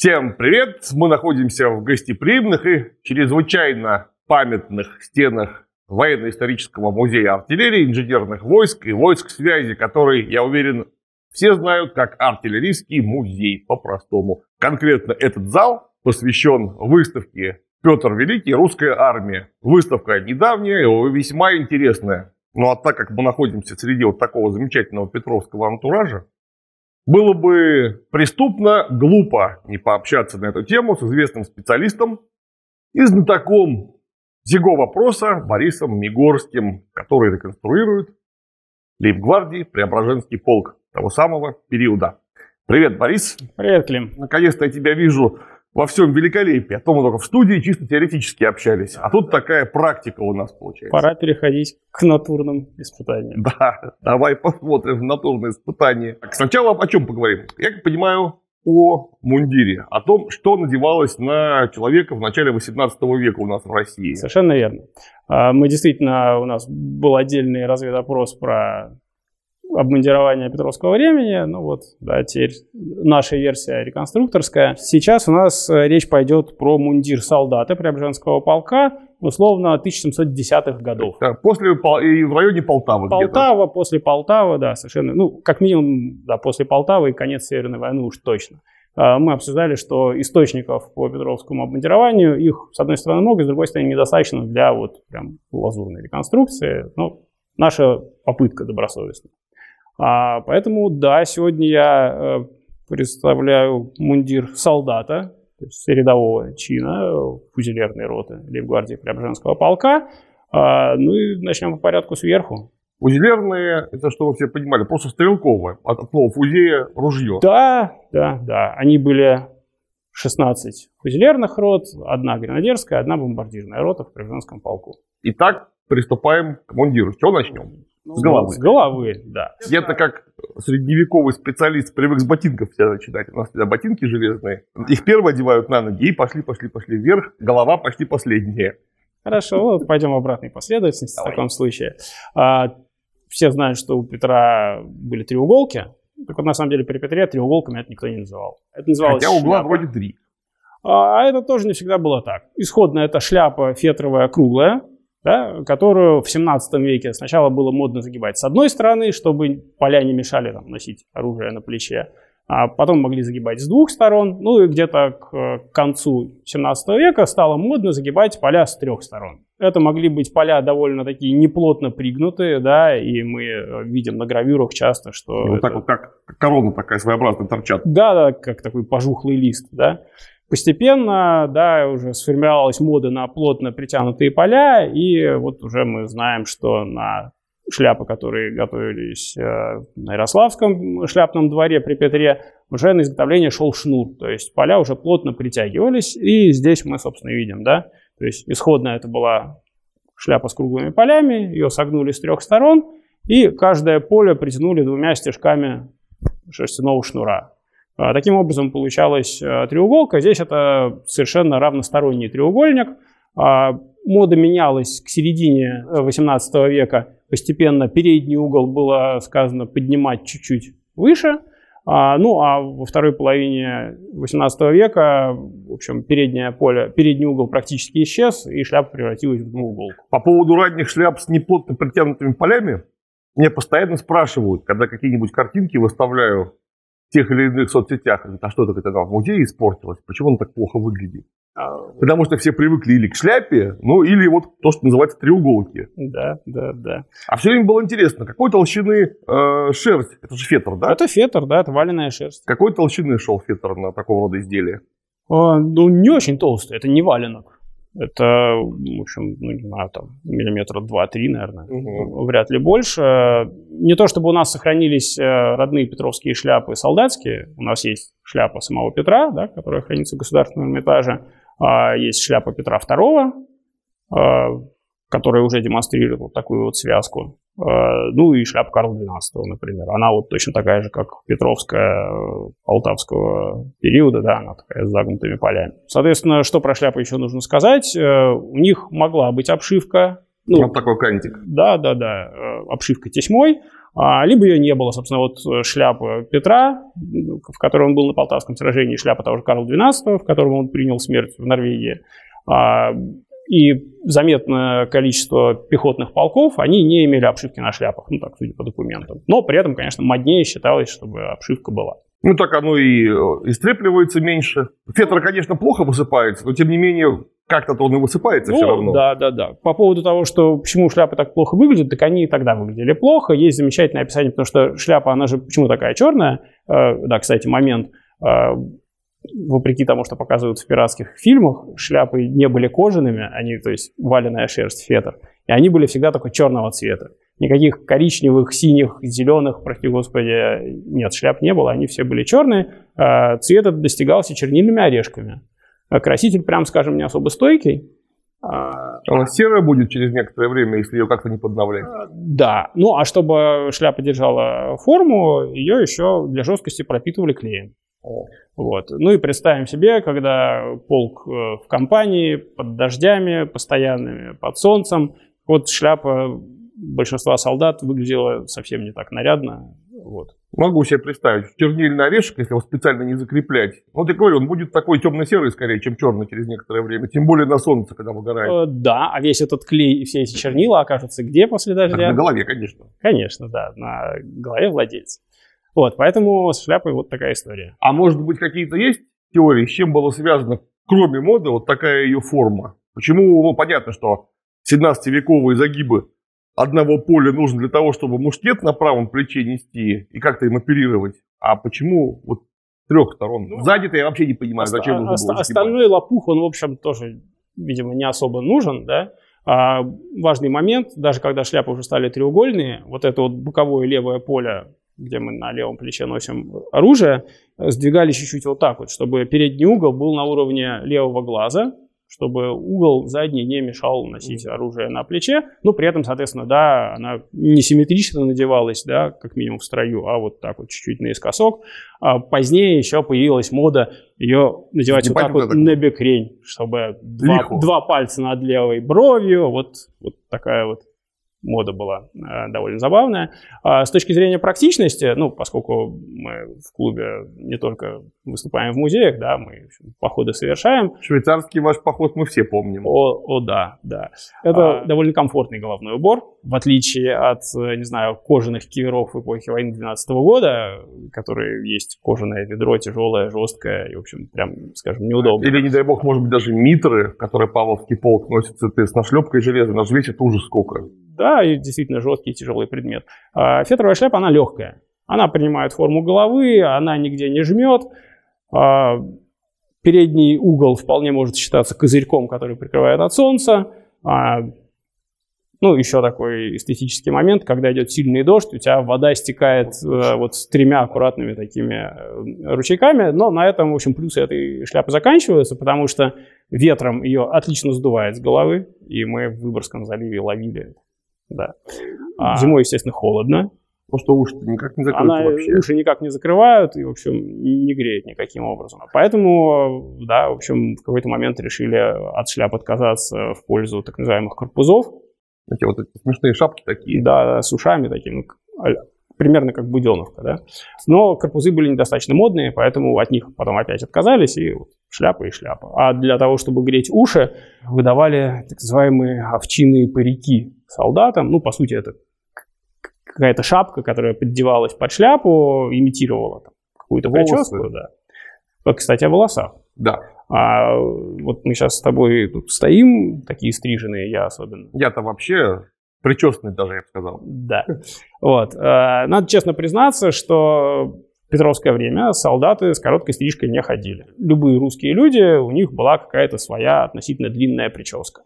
Всем привет! Мы находимся в гостеприимных и чрезвычайно памятных стенах военно-исторического музея артиллерии, инженерных войск и войск связи, который, я уверен, все знают как артиллерийский музей по-простому. Конкретно этот зал посвящен выставке «Петр Великий. Русская армия». Выставка недавняя весьма интересная. Ну а так как мы находимся среди вот такого замечательного петровского антуража, было бы преступно, глупо не пообщаться на эту тему с известным специалистом и знатоком сего вопроса Борисом Мигорским, который реконструирует Лейбгвардии Преображенский полк того самого периода. Привет, Борис. Привет, Клим. Наконец-то я тебя вижу во всем великолепии. А то мы только в студии чисто теоретически общались. А тут такая практика у нас получается. Пора переходить к натурным испытаниям. Да, давай посмотрим натурные испытания. Сначала о чем поговорим? Я как понимаю, о мундире, о том, что надевалось на человека в начале 18 века у нас в России. Совершенно верно. А, мы действительно, у нас был отдельный разведопрос про обмундирования Петровского времени. Ну вот, да, теперь наша версия реконструкторская. Сейчас у нас э, речь пойдет про мундир солдата Преображенского полка, условно, 1710-х годов. После, и в районе Полтавы Полтава, после Полтавы, да, совершенно. Ну, как минимум, да, после Полтавы и конец Северной войны уж точно. А, мы обсуждали, что источников по Петровскому обмундированию, их, с одной стороны, много, с другой стороны, недостаточно для вот прям лазурной реконструкции. Ну, наша попытка добросовестная. А, поэтому, да, сегодня я э, представляю мундир солдата, то есть рядового чина, фузелерной роты Лейбгвардии Преображенского полка. А, ну и начнем по порядку сверху. Фузелерные, это что вы все понимали, просто стрелковые, от слова фузея ружье. Да, да, да. Они были 16 фузелерных рот, одна гренадерская, одна бомбардирная рота в Преображенском полку. Итак, приступаем к мундиру. С чего начнем? Ну, с головы. С головы, да. Я-то как средневековый специалист привык с ботинков всегда начинать. У нас всегда ботинки железные. Их первые одевают на ноги и пошли, пошли, пошли вверх. Голова почти последняя. Хорошо, вот пойдем в обратной последовательности Давай. в таком случае. А, все знают, что у Петра были треуголки. Так вот, на самом деле, при Петре треуголками это никто не называл. Это называлось Хотя угла шляпа. вроде три. А, а это тоже не всегда было так. Исходно это шляпа фетровая круглая, да, которую в 17 веке сначала было модно загибать с одной стороны, чтобы поля не мешали там, носить оружие на плече, а потом могли загибать с двух сторон, ну и где-то к концу 17 века стало модно загибать поля с трех сторон. Это могли быть поля довольно такие неплотно пригнутые, да, и мы видим на гравюрах часто, что... Ну, это... так вот, как корона такая своеобразная торчат. Да, да, как такой пожухлый лист, да. Постепенно, да, уже сформировалась мода на плотно притянутые поля, и вот уже мы знаем, что на шляпы, которые готовились э, на Ярославском шляпном дворе при Петре, уже на изготовление шел шнур, то есть поля уже плотно притягивались, и здесь мы, собственно, видим, да, то есть исходно это была шляпа с круглыми полями, ее согнули с трех сторон, и каждое поле притянули двумя стежками шерстяного шнура. А, таким образом получалась э, треуголка. Здесь это совершенно равносторонний треугольник. А, мода менялась к середине 18 э, века. Постепенно передний угол было сказано поднимать чуть-чуть выше. А, ну а во второй половине 18 века, в общем, переднее поле, передний угол практически исчез, и шляпа превратилась в двууголку. По поводу ранних шляп с неплотно притянутыми полями, мне постоянно спрашивают, когда какие-нибудь картинки выставляю тех или иных соцсетях, а что это тогда в музее испортилось, почему он так плохо выглядит? А, Потому что все привыкли или к шляпе, ну или вот то, что называется треуголки. Да, да, да. А все время было интересно, какой толщины э, шерсть? Это же фетр, да? Это фетр, да, это валеная шерсть. Какой толщины шел фетр на такого рода изделия? А, ну, не очень толстый, это не валенок. Это, в общем, ну, не знаю, там, миллиметра два-три, наверное, угу. вряд ли больше. Не то чтобы у нас сохранились э, родные петровские шляпы солдатские. У нас есть шляпа самого Петра, да, которая хранится в Государственном Эрмитаже. А есть шляпа Петра II, а, которая уже демонстрирует вот такую вот связку. А, ну и шляпа Карла XII, например. Она вот точно такая же, как Петровская э, Полтавского периода, да, она такая с загнутыми полями. Соответственно, что про шляпу еще нужно сказать? Э, у них могла быть обшивка. Ну, вот такой кантик. Да, да, да. Э, обшивка тесьмой. а, либо ее не было. Собственно, вот шляпа Петра, в которой он был на Полтавском сражении, шляпа того же Карла XII, в котором он принял смерть в Норвегии, а, и заметное количество пехотных полков, они не имели обшивки на шляпах, ну так, судя по документам. Но при этом, конечно, моднее считалось, чтобы обшивка была. Ну, так оно и э, истрепливается меньше. Фетр, конечно, плохо высыпается, но тем не менее как-то он и высыпается ну, все равно. Да, да, да. По поводу того, что почему шляпы так плохо выглядят, так они и тогда выглядели плохо. Есть замечательное описание, потому что шляпа, она же почему такая черная? Э, да, кстати, момент. Вопреки тому, что показывают в пиратских фильмах, шляпы не были кожаными, они, то есть валеная шерсть, фетр, и они были всегда только черного цвета. Никаких коричневых, синих, зеленых, прости господи, нет, шляп не было, они все были черные. А цвет этот достигался чернильными орешками. А краситель, прям скажем, не особо стойкий. А, Она серая будет через некоторое время, если ее как-то не подновлять. Да. Ну, а чтобы шляпа держала форму, ее еще для жесткости пропитывали клеем. Вот. Ну и представим себе, когда полк э, в компании, под дождями постоянными, под солнцем, вот шляпа большинства солдат выглядела совсем не так нарядно. Вот. Могу себе представить, чернильный орешек, если его специально не закреплять, вот я говорю, он будет такой темно-серый скорее, чем черный через некоторое время, тем более на солнце, когда выгорает. Э, да, а весь этот клей и все эти чернила окажутся где после дождя? Так на голове, конечно. Конечно, да, на голове владельца. Вот, поэтому с шляпой вот такая история. А может быть, какие-то есть теории, с чем было связано, кроме моды, вот такая ее форма? Почему, ну, понятно, что 17-вековые загибы одного поля нужно для того, чтобы мушкет на правом плече нести и как-то им оперировать. А почему вот трех сторон? Ну, Сзади-то я вообще не понимаю, оста- зачем нужно было Остальной лопух, он, в общем, тоже, видимо, не особо нужен, да? А важный момент, даже когда шляпы уже стали треугольные, вот это вот боковое левое поле, где мы на левом плече носим оружие, сдвигали чуть-чуть вот так вот, чтобы передний угол был на уровне левого глаза, чтобы угол задний не мешал носить оружие на плече. Ну, при этом, соответственно, да, она не симметрично надевалась, да, как минимум в строю, а вот так вот чуть-чуть наискосок. А позднее еще появилась мода ее надевать вот так вот на бекрень, чтобы два, два пальца над левой бровью, вот, вот такая вот мода была э, довольно забавная. А с точки зрения практичности, ну, поскольку мы в клубе не только выступаем в музеях, да, мы походы совершаем. Швейцарский ваш поход мы все помним. О, о да, да. Это а... довольно комфортный головной убор, в отличие от, не знаю, кожаных киверов эпохи войны 12 года, которые есть кожаное ведро, тяжелое, жесткое и, в общем, прям, скажем, неудобно. Или, не дай бог, может быть, даже митры, которые Павловский полк носит с нашлепкой железа, на весит ужас сколько. Да, и действительно жесткий тяжелый предмет. А фетровая шляпа, она легкая. Она принимает форму головы, она нигде не жмет. А, передний угол вполне может считаться козырьком, который прикрывает от солнца. А, ну, еще такой эстетический момент, когда идет сильный дождь, у тебя вода стекает э, вот с тремя аккуратными такими э, ручейками, но на этом, в общем, плюсы этой шляпы заканчиваются, потому что ветром ее отлично сдувает с головы, и мы в Выборгском заливе ловили да. А, Зимой, естественно, холодно. Что уши никак не закрыты Она, вообще. Уши никак не закрывают и, в общем, не греет никаким образом. Поэтому, да, в общем, в какой-то момент решили от шляп отказаться в пользу так называемых корпузов. Эти вот эти смешные шапки такие. Да, с ушами такими, ну, примерно как буденовка, да. Но корпузы были недостаточно модные, поэтому от них потом опять отказались, и шляпа и шляпа. А для того, чтобы греть уши, выдавали так называемые овчиные парики солдатам. Ну, по сути, это какая-то шапка, которая поддевалась под шляпу, имитировала какую-то прическу. Да. Вот, кстати, о волосах. Да. А вот мы сейчас с тобой тут стоим, такие стриженные, я особенно. Я-то вообще причесанный даже, я бы сказал. Да. Вот. А, надо честно признаться, что в Петровское время солдаты с короткой стрижкой не ходили. Любые русские люди, у них была какая-то своя относительно длинная прическа.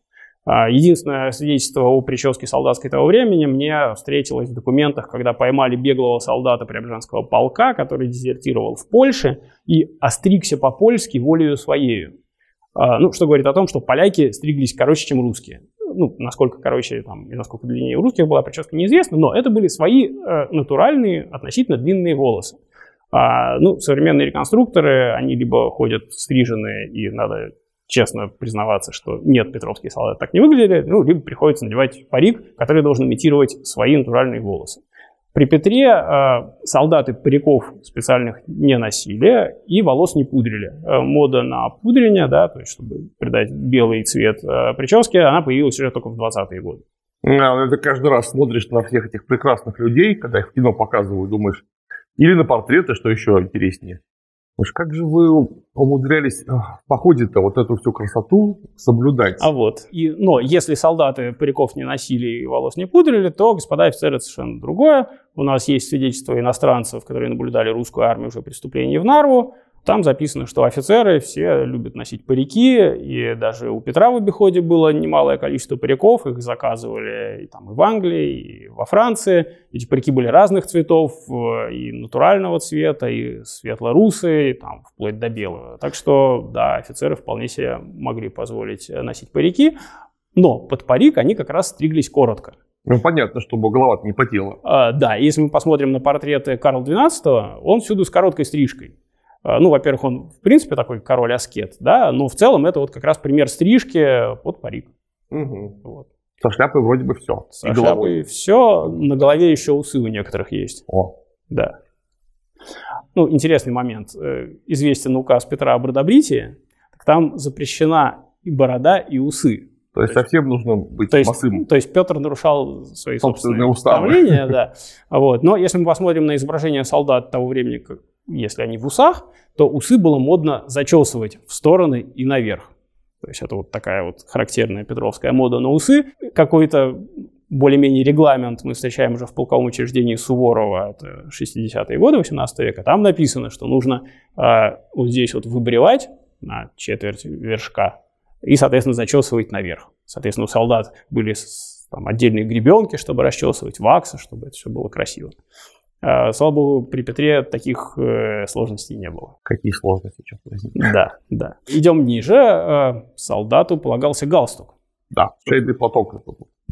А, единственное свидетельство о прическе солдатской того времени мне встретилось в документах, когда поймали беглого солдата Преображенского полка, который дезертировал в Польше и остригся по-польски волею своею. А, ну, что говорит о том, что поляки стриглись короче, чем русские. Ну, насколько короче там, и насколько длиннее у русских была прическа, неизвестно, но это были свои э, натуральные, относительно длинные волосы. А, ну, современные реконструкторы, они либо ходят стриженные, и надо честно признаваться, что нет, петровские солдаты так не выглядели, ну, либо приходится надевать парик, который должен имитировать свои натуральные волосы. При Петре э, солдаты париков специальных не носили и волос не пудрили. Э, мода на пудрение, да, то есть чтобы придать белый цвет э, прическе, она появилась уже только в 20-е годы. А, это каждый раз смотришь на всех этих прекрасных людей, когда их в кино показывают, думаешь, или на портреты, что еще интереснее. Уж как же вы умудрялись в походе-то вот эту всю красоту соблюдать? А вот. И, но если солдаты париков не носили и волос не пудрили, то, господа офицеры, это совершенно другое. У нас есть свидетельства иностранцев, которые наблюдали русскую армию уже преступлений в Нарву. Там записано, что офицеры все любят носить парики, и даже у Петра в обиходе было немалое количество париков, их заказывали и, там, и в Англии, и во Франции. Эти парики были разных цветов, э, и натурального цвета, и светло-русые, и, там, вплоть до белого. Так что, да, офицеры вполне себе могли позволить носить парики, но под парик они как раз стриглись коротко. Ну, понятно, чтобы голова не потела. А, да, если мы посмотрим на портреты Карла XII, он всюду с короткой стрижкой. А, ну, во-первых, он, в принципе, такой король-аскет, да, но в целом это вот как раз пример стрижки под парик. Угу. Вот. Со шляпой вроде бы все. Со и шляпой все, на голове еще усы у некоторых есть. О. Да. Ну, интересный момент. Э, известен указ Петра об родобритии. Так там запрещена и борода, и усы. То есть, то есть совсем нужно быть то есть, масым. То есть Петр нарушал свои собственные, собственные уставы. да. Вот. Но если мы посмотрим на изображение солдат того времени, если они в усах, то усы было модно зачесывать в стороны и наверх. То есть это вот такая вот характерная петровская мода на усы. Какой-то более-менее регламент мы встречаем уже в полковом учреждении Суворова, это 60-е годы 18 века. Там написано, что нужно э, вот здесь вот выбривать на четверть вершка и, соответственно, зачесывать наверх. Соответственно, у солдат были там, отдельные гребенки, чтобы расчесывать, вакса, чтобы это все было красиво. А, слава богу, при Петре таких э, сложностей не было. Какие сложности, черт возьми. Да, да. Идем ниже. Э, солдату полагался галстук. Да, шейный платок.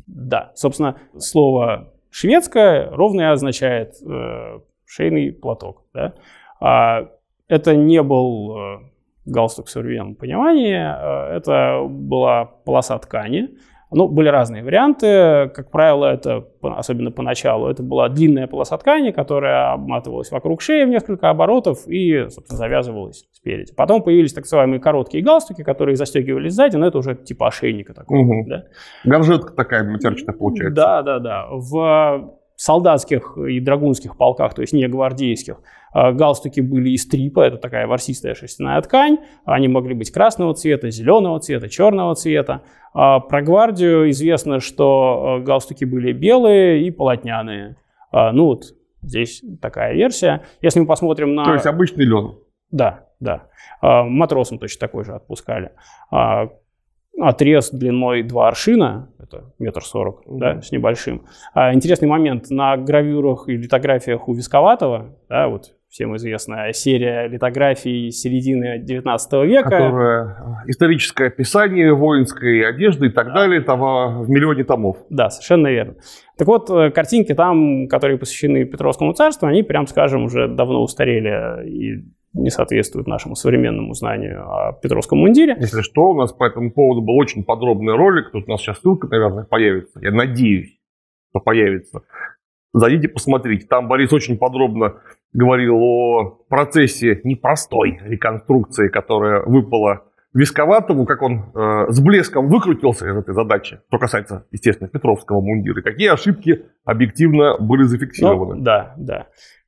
Да, собственно, слово шведское ровно означает э, шейный платок. Да? А это не был э, галстук в современном понимании, э, это была полоса ткани, ну, были разные варианты. Как правило, это, особенно поначалу, это была длинная полоса ткани, которая обматывалась вокруг шеи в несколько оборотов и, собственно, завязывалась спереди. Потом появились так называемые короткие галстуки, которые застегивались сзади, но это уже типа ошейника такого. Угу. Да? Горжетка такая матерчатая получается. Да, да, да. В солдатских и драгунских полках, то есть не гвардейских, а, галстуки были из трипа, это такая ворсистая шерстяная ткань. Они могли быть красного цвета, зеленого цвета, черного цвета. А, про гвардию известно, что а, галстуки были белые и полотняные. Ну вот здесь такая версия. Если мы посмотрим на... То есть обычный лен. Да, да. Матросам точно такой же отпускали отрез длиной 2 аршина, это метр сорок, mm-hmm. да, с небольшим. А, интересный момент, на гравюрах и литографиях у Висковатого, да, вот всем известная серия литографий середины 19 века. Которая э, историческое описание воинской одежды и так далее, того в миллионе томов. Да, совершенно верно. Так вот, э, картинки там, которые посвящены Петровскому царству, они, прям скажем, уже давно устарели и не соответствует нашему современному знанию о Петровском мундире. Если что, у нас по этому поводу был очень подробный ролик. Тут у нас сейчас ссылка, наверное, появится. Я надеюсь, что появится. Зайдите, посмотрите. Там Борис очень подробно говорил о процессе непростой реконструкции, которая выпала Висковатому, как он э, с блеском выкрутился из этой задачи, что касается, естественно, Петровского мундира, какие ошибки объективно были зафиксированы. Ну, да, да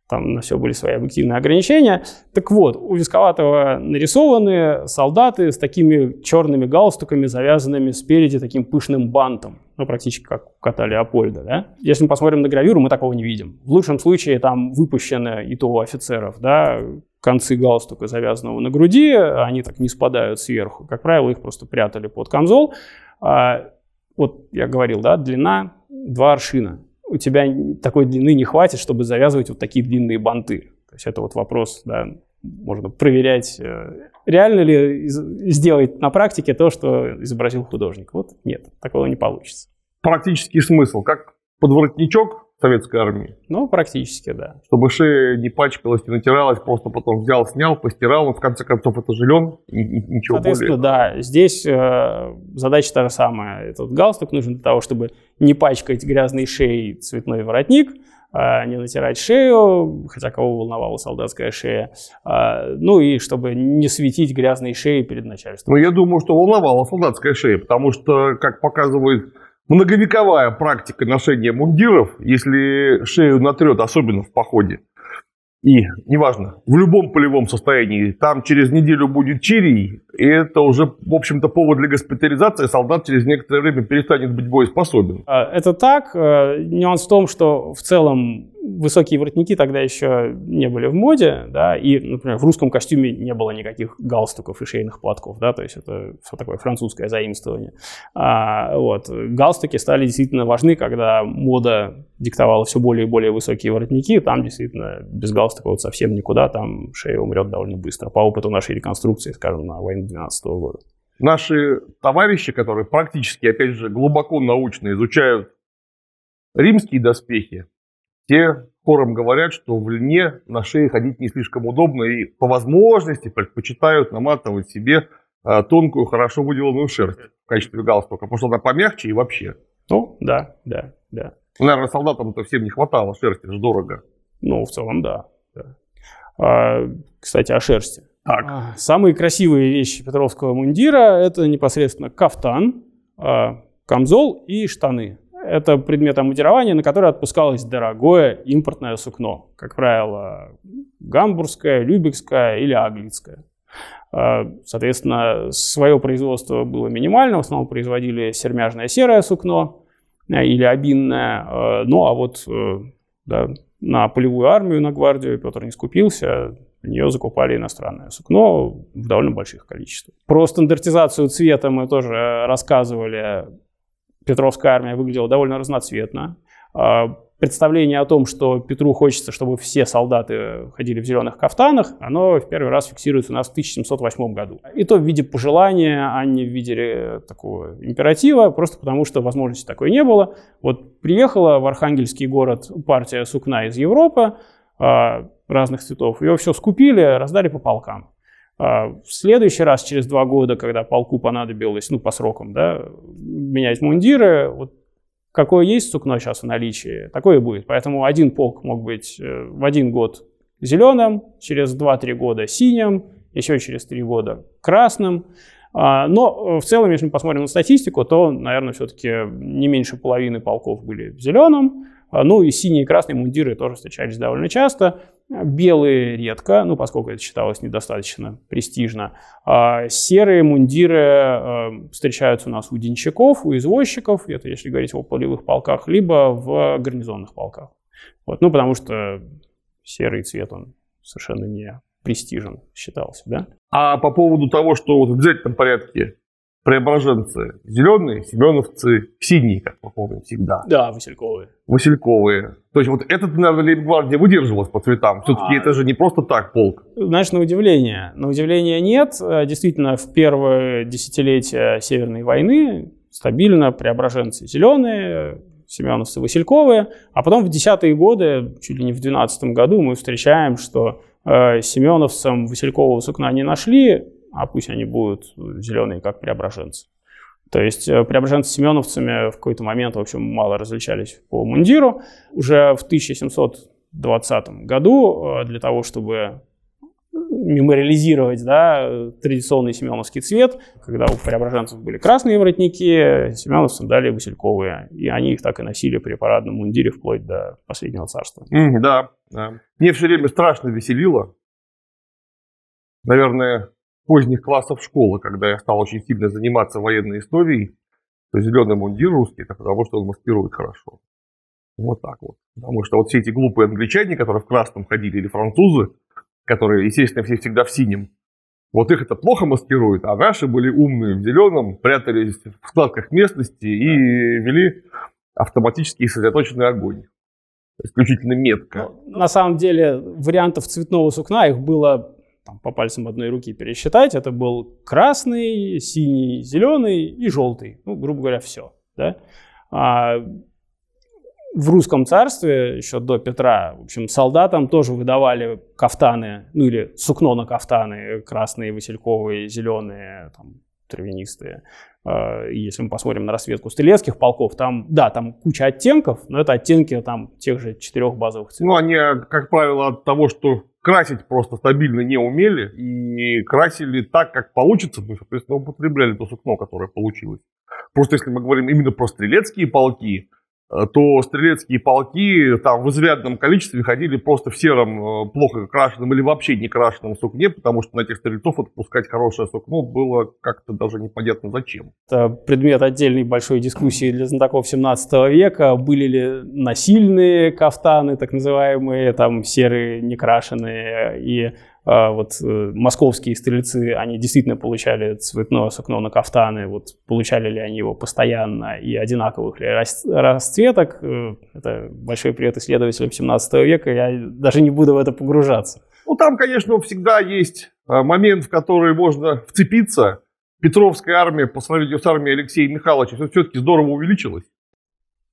там на все были свои объективные ограничения. Так вот, у Висковатого нарисованы солдаты с такими черными галстуками, завязанными спереди таким пышным бантом. Ну, практически как у кота Леопольда, да? Если мы посмотрим на гравюру, мы такого не видим. В лучшем случае там выпущены и то у офицеров, да, концы галстука, завязанного на груди, они так не спадают сверху. Как правило, их просто прятали под камзол. А, вот я говорил, да, длина два аршина у тебя такой длины не хватит, чтобы завязывать вот такие длинные банты. То есть это вот вопрос, да, можно проверять, э, реально ли сделать на практике то, что изобразил художник. Вот нет, такого не получится. Практический смысл, как подворотничок советской армии. Ну, практически, да. Чтобы шея не пачкалась, не натиралась, просто потом взял, снял, постирал, он в конце концов это же лен, ничего Соответственно, более. да, здесь э, задача та же самая. Этот галстук нужен для того, чтобы не пачкать грязной шеей цветной воротник, а, не натирать шею, хотя кого волновала солдатская шея, а, ну и чтобы не светить грязной шеей перед начальством. Ну, я думаю, что волновала солдатская шея, потому что, как показывает многовековая практика ношения мундиров, если шею натрет, особенно в походе, и, неважно, в любом полевом состоянии, там через неделю будет чирий, и это уже, в общем-то, повод для госпитализации, солдат через некоторое время перестанет быть боеспособен. А, это так. Э, нюанс в том, что в целом высокие воротники тогда еще не были в моде, да, и, например, в русском костюме не было никаких галстуков и шейных платков, да, то есть это все такое французское заимствование. А, вот. Галстуки стали действительно важны, когда мода диктовала все более и более высокие воротники, там действительно без галстука вот совсем никуда, там шея умрет довольно быстро, по опыту нашей реконструкции, скажем, на войну 12 года. Наши товарищи, которые практически, опять же, глубоко научно изучают римские доспехи, те хором говорят, что в льне на шее ходить не слишком удобно и по возможности предпочитают наматывать себе а, тонкую, хорошо выделанную шерсть в качестве галстука, потому что она помягче и вообще. Ну, да, да, да. Наверное, солдатам-то всем не хватало шерсти, это же дорого. Ну, в целом, да. да. А, кстати, о шерсти. Так. А, самые красивые вещи Петровского мундира – это непосредственно кафтан, а, камзол и штаны. Это предмет амудирования, на который отпускалось дорогое импортное сукно. Как правило, гамбургское, любекское или аглицкое. А, соответственно, свое производство было минимально. В основном производили сермяжное серое сукно э, или обинное. А, ну, а вот э, да, на полевую армию, на гвардию Петр не скупился. Для нее закупали иностранное сукно в довольно больших количествах. Про стандартизацию цвета мы тоже рассказывали Петровская армия выглядела довольно разноцветно. А, представление о том, что Петру хочется, чтобы все солдаты ходили в зеленых кафтанах, оно в первый раз фиксируется у нас в 1708 году. И то в виде пожелания, а не в виде э, такого императива, просто потому что возможности такой не было. Вот приехала в Архангельский город партия сукна из Европы а, разных цветов, ее все скупили, раздали по полкам. А в следующий раз, через два года, когда полку понадобилось, ну, по срокам, да, менять мундиры, вот какое есть сукно сейчас в наличии, такое и будет. Поэтому один полк мог быть э, в один год зеленым, через 2-3 года синим, еще через 3 года красным. А, но в целом, если мы посмотрим на статистику, то, наверное, все-таки не меньше половины полков были в зеленом. А, ну и синие и красные мундиры тоже встречались довольно часто. Белые редко, ну, поскольку это считалось недостаточно престижно. А серые мундиры э, встречаются у нас у денщиков, у извозчиков, это если говорить о полевых полках, либо в гарнизонных полках. Вот, ну, потому что серый цвет, он совершенно не престижен считался, да? А по поводу того, что вот в обязательном порядке преображенцы зеленые, семеновцы синие, как мы помним всегда. Да, васильковые. Васильковые. То есть вот этот, наверное, лейбгвардия выдерживалась по цветам. Все-таки а... это же не просто так полк. Знаешь, на удивление. На удивление нет. Действительно, в первое десятилетие Северной войны стабильно преображенцы зеленые, семеновцы васильковые. А потом в десятые годы, чуть ли не в двенадцатом году, мы встречаем, что э, семеновцам василькового сукна не нашли, а пусть они будут зеленые, как преображенцы. То есть э, преображенцы с семеновцами в какой-то момент, в общем, мало различались по мундиру. Уже в 1720 году э, для того, чтобы мемориализировать да, традиционный семеновский цвет, когда у преображенцев были красные воротники, семеновцам дали васильковые. И они их так и носили при парадном мундире вплоть до последнего царства. Mm, да, да. Мне все время страшно веселило. Наверное, поздних классов школы, когда я стал очень сильно заниматься военной историей, то зеленый мундир русский, это потому что он маскирует хорошо. Вот так вот. Потому что вот все эти глупые англичане, которые в красном ходили, или французы, которые, естественно, все всегда в синем, вот их это плохо маскирует, а наши были умные в зеленом, прятались в складках местности и вели автоматический сосредоточенный огонь. Исключительно метко. Ну, на самом деле вариантов цветного сукна их было там, по пальцам одной руки пересчитать, это был красный, синий, зеленый и желтый. Ну, грубо говоря, все. Да? А в русском царстве еще до Петра, в общем, солдатам тоже выдавали кафтаны, ну или сукно на кафтаны, красные, васильковые, зеленые, там, травянистые. А, если мы посмотрим на расцветку стрелецких полков, там, да, там куча оттенков, но это оттенки там тех же четырех базовых цветов. Ну, они, как правило, от того, что красить просто стабильно не умели и красили так, как получится, мы, соответственно, употребляли то сукно, которое получилось. Просто если мы говорим именно про стрелецкие полки, то стрелецкие полки там в изрядном количестве ходили просто в сером, э, плохо крашенном или вообще не крашенном сукне, потому что на этих стрельцов отпускать хорошее сукно было как-то даже непонятно зачем. Это предмет отдельной большой дискуссии для знатоков 17 века. Были ли насильные кафтаны, так называемые, там серые, некрашенные, и вот э, московские стрельцы, они действительно получали цветное сукно на кафтаны, вот получали ли они его постоянно и одинаковых ли расцветок, э, это большой привет исследователям 17 века, я даже не буду в это погружаться. Ну, там, конечно, всегда есть э, момент, в который можно вцепиться. Петровская армия по сравнению с армией Алексея Михайловича все-таки здорово увеличилась.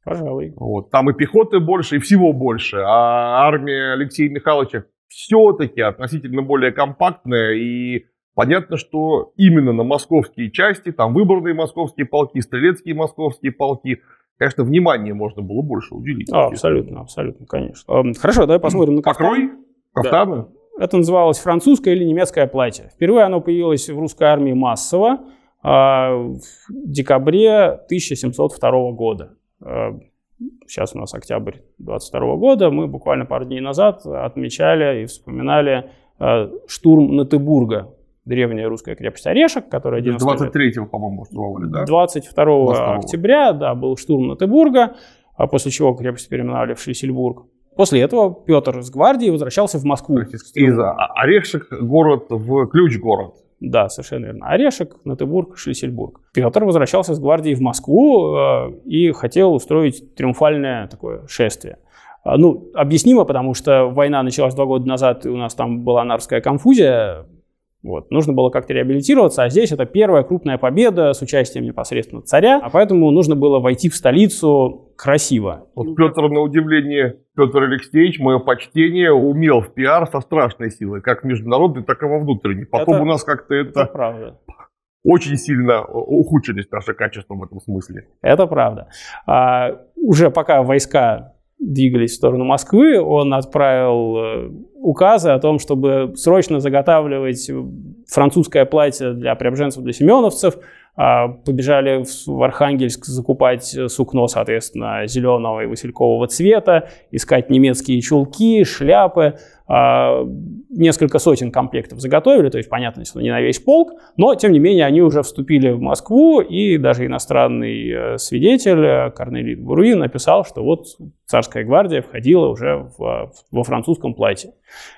Пожалуй. Вот. Там и пехоты больше, и всего больше. А армия Алексея Михайловича все-таки относительно более компактная, и понятно, что именно на московские части, там выборные московские полки, стрелецкие московские полки, конечно, внимание можно было больше уделить. А, абсолютно, абсолютно, конечно. Хорошо, давай посмотрим на кафтан. Покрой кафтана. Да. Это называлось французское или немецкое платье. Впервые оно появилось в русской армии массово а, в декабре 1702 года. Сейчас у нас октябрь 22 года, мы буквально пару дней назад отмечали и вспоминали э, штурм Натыбурга, древняя русская крепость Орешек, которая... 23-го, по-моему, штурмовали, да? 22, 22 октября, да, был штурм Натыбурга, а после чего крепость переименовали в Шлиссельбург. После этого Петр с гвардией возвращался в Москву. Из Орешек город в ключ-город. Да, совершенно верно. Орешек, Натыбург, Шлиссельбург. Петр возвращался с гвардией в Москву э, и хотел устроить триумфальное такое шествие. А, ну, объяснимо, потому что война началась два года назад, и у нас там была нарская конфузия, вот. Нужно было как-то реабилитироваться, а здесь это первая крупная победа с участием непосредственно царя, а поэтому нужно было войти в столицу красиво. Вот Петр, на удивление, Петр Алексеевич, мое почтение, умел в пиар со страшной силой, как международный, так и во внутренний. Потом это, у нас как-то это... Это правда. Очень сильно ухудшились наши качества в этом смысле. Это правда. А, уже пока войска двигались в сторону Москвы, он отправил э, указы о том, чтобы срочно заготавливать французское платье для преображенцев, для семеновцев. А, побежали в Архангельск закупать сукно, соответственно, зеленого и василькового цвета, искать немецкие чулки, шляпы. А, несколько сотен комплектов заготовили, то есть, понятно, что не на весь полк, но, тем не менее, они уже вступили в Москву, и даже иностранный э, свидетель э, Корнелий Буруин написал, что вот царская гвардия входила уже в, во французском платье.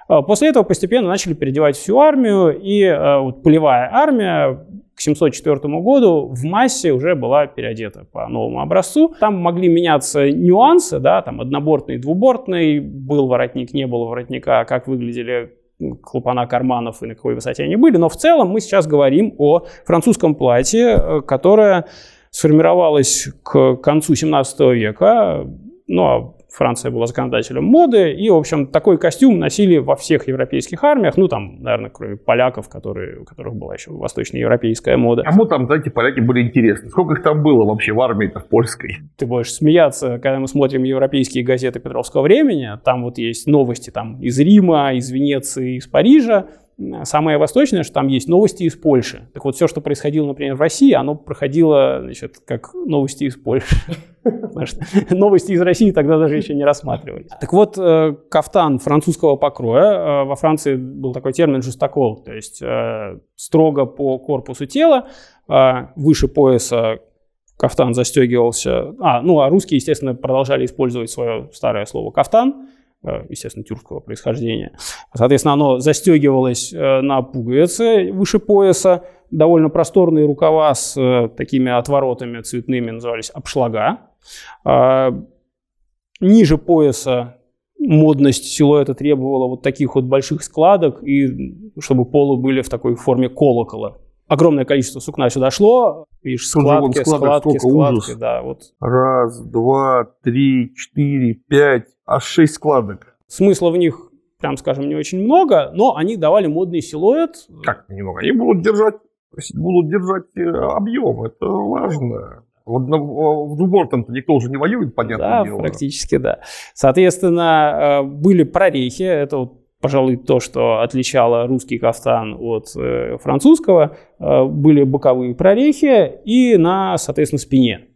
А, после этого постепенно начали переодевать всю армию, и э, вот полевая армия 704 году в массе уже была переодета по новому образцу. Там могли меняться нюансы, да, там однобортный, двубортный, был воротник, не было воротника, как выглядели клапана карманов и на какой высоте они были. Но в целом мы сейчас говорим о французском платье, э, которое сформировалось к концу 17 века, ну, а Франция была законодателем моды, и, в общем, такой костюм носили во всех европейских армиях, ну, там, наверное, кроме поляков, которые, у которых была еще восточноевропейская мода. Кому там, знаете, поляки были интересны? Сколько их там было вообще в армии-то в польской? Ты будешь смеяться, когда мы смотрим европейские газеты Петровского времени, там вот есть новости там из Рима, из Венеции, из Парижа, Самое восточное, что там есть новости из Польши. Так вот, все, что происходило, например, в России, оно проходило, значит, как новости из Польши. Новости из России тогда даже еще не рассматривались. Так вот, э, кафтан французского покроя, э, во Франции был такой термин «жестокол», то есть э, строго по корпусу тела, выше пояса кафтан застегивался. А, ну, а русские, естественно, продолжали использовать свое старое слово «кафтан», естественно, тюркского происхождения. Соответственно, оно застегивалось э, на пуговицы выше пояса, довольно просторные рукава с э, такими отворотами цветными назывались обшлага. А, ниже пояса модность силуэта требовала вот таких вот больших складок, и чтобы полы были в такой форме колокола. Огромное количество сукна сюда шло, видишь, складки, складки, складки, ужас. да, вот. Раз, два, три, четыре, пять, аж шесть складок. Смысла в них, прям скажем, не очень много, но они давали модный силуэт. Как немного? Они будут держать будут держать э, объем, это важно. Вот на, в двубортом-то никто уже не воюет, понятно да, дело. практически, да. Соответственно, э, были прорехи, это вот пожалуй, то, что отличало русский кафтан от э, французского, э, были боковые прорехи и на, соответственно, спине.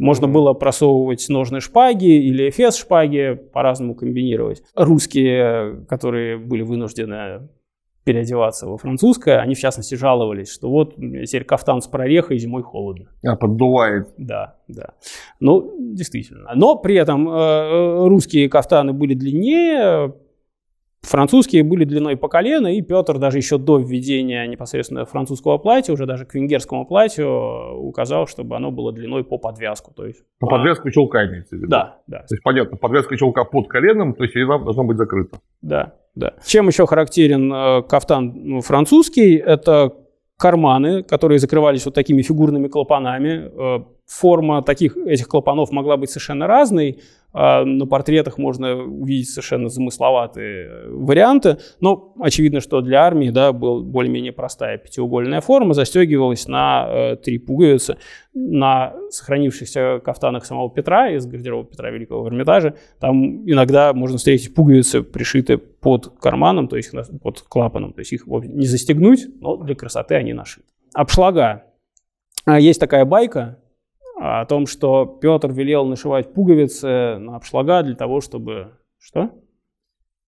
Можно было просовывать ножны шпаги или эфес шпаги, по-разному комбинировать. Русские, которые были вынуждены переодеваться во французское, они в частности жаловались, что вот теперь кафтан с прорехой зимой холодно. А, поддувает. Да, да. Ну, действительно. Но при этом э, э русские кафтаны были длиннее, Французские были длиной по колено, и Петр даже еще до введения непосредственно французского платья, уже даже к венгерскому платью э, указал, чтобы оно было длиной по подвязку. То есть, по подвязку чулка имеется в виду? Да, да. То есть понятно, подвязка чулка под коленом, то есть она должна быть закрыта. Да, да. Чем еще характерен э, кафтан ну, французский? Это карманы, которые закрывались вот такими фигурными клапанами. Э, форма таких этих клапанов могла быть совершенно разной. А, на портретах можно увидеть совершенно замысловатые э, варианты. Но очевидно, что для армии да, была более-менее простая пятиугольная форма, застегивалась на э, три пуговицы. На сохранившихся кафтанах самого Петра из гардероба Петра Великого в Эрмитаже там иногда можно встретить пуговицы, пришитые под карманом, то есть под клапаном. То есть их не застегнуть, но для красоты они нашиты. Обшлага. А, есть такая байка, о том, что Петр велел нашивать пуговицы на обшлага для того, чтобы... Что?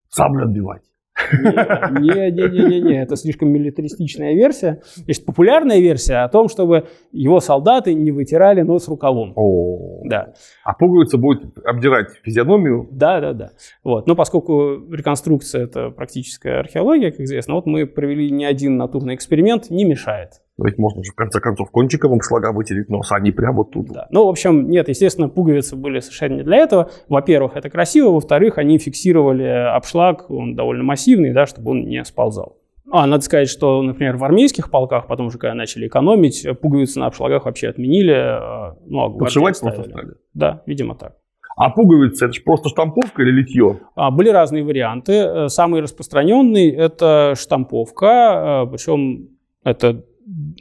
Саблю отбивать. Не-не-не-не, это слишком милитаристичная версия. Есть популярная версия о том, чтобы его солдаты не вытирали нос рукавом. О, да. А пуговица будет обдирать физиономию? Да, да, да. Вот. Но поскольку реконструкция это практическая археология, как известно, вот мы провели не один натурный эксперимент, не мешает. Но ведь можно же в конце концов кончиком шлага вытереть нос, а не прямо тут. Да. Ну, в общем, нет, естественно, пуговицы были совершенно не для этого. Во-первых, это красиво, во-вторых, они фиксировали обшлаг, он довольно массивный, да, чтобы он не сползал. А, надо сказать, что, например, в армейских полках, потом уже когда начали экономить, пуговицы на обшлагах вообще отменили. А, ну, а Подшивать просто стали? Да, видимо так. А пуговицы это же просто штамповка или литье? А, были разные варианты. Э, самый распространенный это штамповка, э, причем это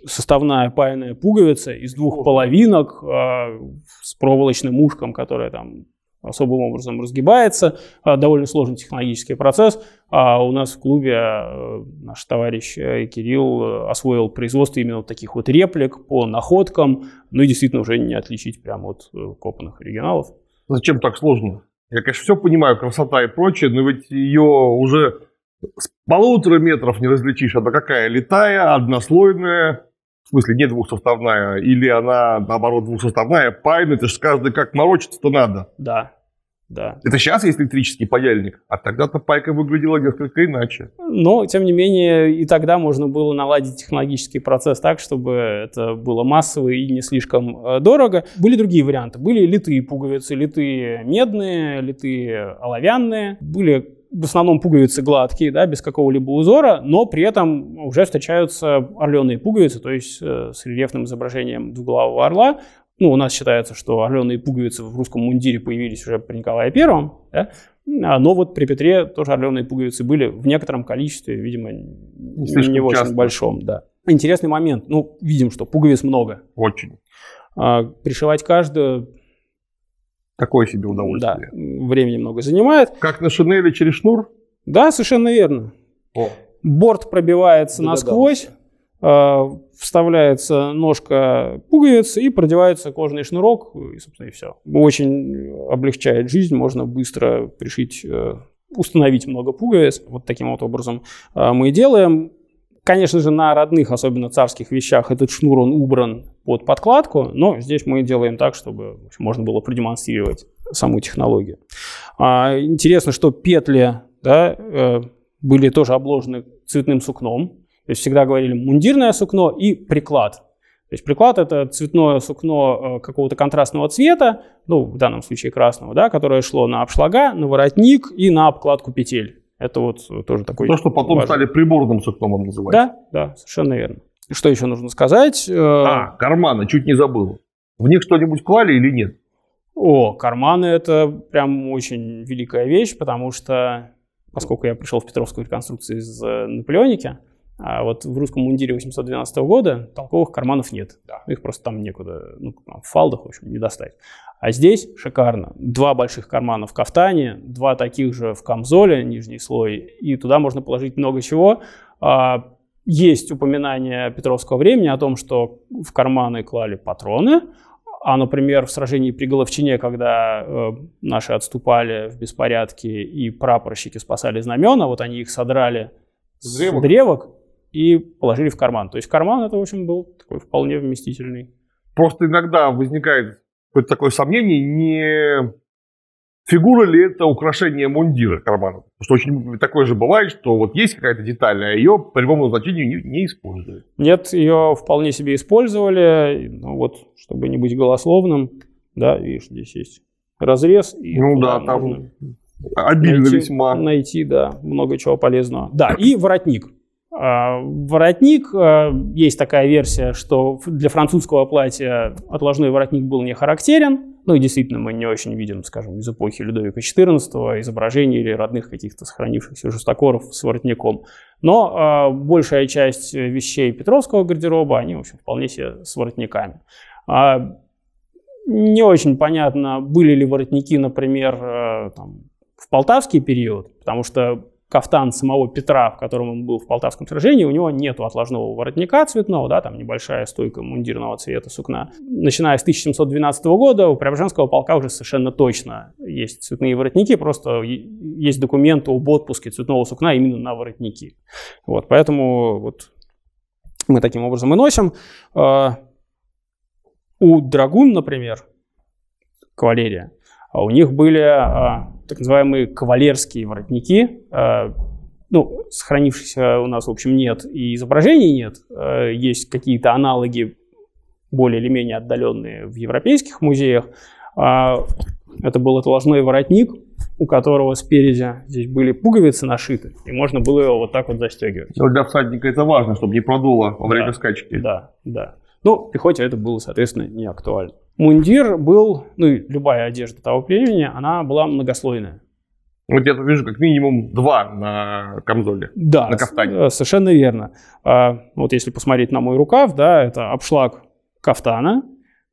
составная паянная пуговица из двух половинок э, с проволочным ушком, которая там особым образом разгибается. Э, довольно сложный технологический процесс. А у нас в клубе э, наш товарищ э, Кирилл освоил производство именно вот таких вот реплик по находкам. Ну и действительно уже не отличить прямо от копанных оригиналов. Зачем так сложно? Я, конечно, все понимаю, красота и прочее, но ведь ее уже с полутора метров не различишь, она какая, летая, однослойная, в смысле не двухсоставная, или она, наоборот, двухсоставная, пайна, это же каждый как морочиться-то надо. Да, да. Это сейчас есть электрический паяльник, а тогда-то пайка выглядела несколько иначе. Но, тем не менее, и тогда можно было наладить технологический процесс так, чтобы это было массово и не слишком э, дорого. Были другие варианты. Были литые пуговицы, литые медные, литые оловянные. Были в основном пуговицы гладкие, да, без какого-либо узора, но при этом уже встречаются орленые пуговицы, то есть э, с рельефным изображением двуглавого орла. Ну, у нас считается, что орленые пуговицы в русском мундире появились уже при Николае Первом, да? А, но вот при Петре тоже орленые пуговицы были в некотором количестве, видимо, не, не в очень часто. большом. Да. Интересный момент. Ну, видим, что пуговиц много. Очень. А, пришивать каждую Такое себе удовольствие. Да, времени много занимает. Как на шинели через шнур? Да, совершенно верно. О. Борт пробивается Догадался. насквозь, э, вставляется ножка пуговицы и продевается кожаный шнурок, и, собственно, и все. Очень облегчает жизнь, можно быстро пришить, э, установить много пуговиц. Вот таким вот образом э, мы делаем. Конечно же, на родных, особенно царских вещах, этот шнур, он убран под подкладку, но здесь мы делаем так, чтобы можно было продемонстрировать саму технологию. А, интересно, что петли да, э, были тоже обложены цветным сукном. То есть всегда говорили мундирное сукно и приклад. То есть приклад это цветное сукно э, какого-то контрастного цвета, ну в данном случае красного, да, которое шло на обшлага, на воротник и на обкладку петель. Это вот тоже такой... То, что потом важный. стали приборным сукном называть. Да, да, совершенно верно. Что еще нужно сказать? Э, а, карманы, чуть не забыл. В них что-нибудь клали или нет? О, карманы это прям очень великая вещь, потому что, поскольку я пришел в Петровскую реконструкцию из э, Наполеоники, А вот в русском мундире 812 года толковых карманов нет. Да. Их просто там некуда, ну, в фалдах, в общем, не достать. А здесь шикарно. Два больших кармана в кафтане, два таких же в камзоле, нижний слой, и туда можно положить много чего. А, есть упоминание Петровского времени о том, что в карманы клали патроны, а, например, в сражении при Головчине, когда э, наши отступали в беспорядке и прапорщики спасали знамена, вот они их содрали с древок, древок и положили в карман. То есть карман это, в общем, был такой вполне вместительный. Просто иногда возникает какое-то такое сомнение, не Фигура ли это украшение мундира кармана? Потому что очень такое же бывает, что вот есть какая-то деталь, а ее по любому назначению не, не используют. Нет, ее вполне себе использовали, ну вот, чтобы не быть голословным, да, видишь, здесь есть разрез. И ну да, там обильно найти, весьма. Найти, да, много чего полезного. Да, и воротник. А, воротник, а, есть такая версия, что для французского платья отложной воротник был не характерен, ну и действительно, мы не очень видим, скажем, из эпохи Людовика XIV изображений или родных каких-то сохранившихся жестокоров с воротником. Но э, большая часть вещей Петровского гардероба, они, в общем, вполне себе с воротниками. А, не очень понятно, были ли воротники, например, там, в полтавский период, потому что кафтан самого Петра, в котором он был в Полтавском сражении, у него нет отложного воротника цветного, да, там небольшая стойка мундирного цвета сукна. Начиная с 1712 года у Преображенского полка уже совершенно точно есть цветные воротники, просто есть документы об отпуске цветного сукна именно на воротники. Вот, поэтому вот мы таким образом и носим. А, у драгун, например, кавалерия, а у них были а, так называемые кавалерские воротники. А, ну, сохранившихся у нас, в общем, нет, и изображений нет. А, есть какие-то аналоги более или менее отдаленные в европейских музеях. А, это был отложной воротник, у которого спереди здесь были пуговицы нашиты, и можно было его вот так вот застегивать. Но для всадника это важно, чтобы не продуло во время да, скачки. Да, да. Ну, пехоте это было, соответственно, не актуально. Мундир был, ну и любая одежда того времени, она была многослойная. Вот я вижу как минимум два на камзоле, да, на кафтане. Э, совершенно верно. А, вот если посмотреть на мой рукав, да, это обшлаг кафтана,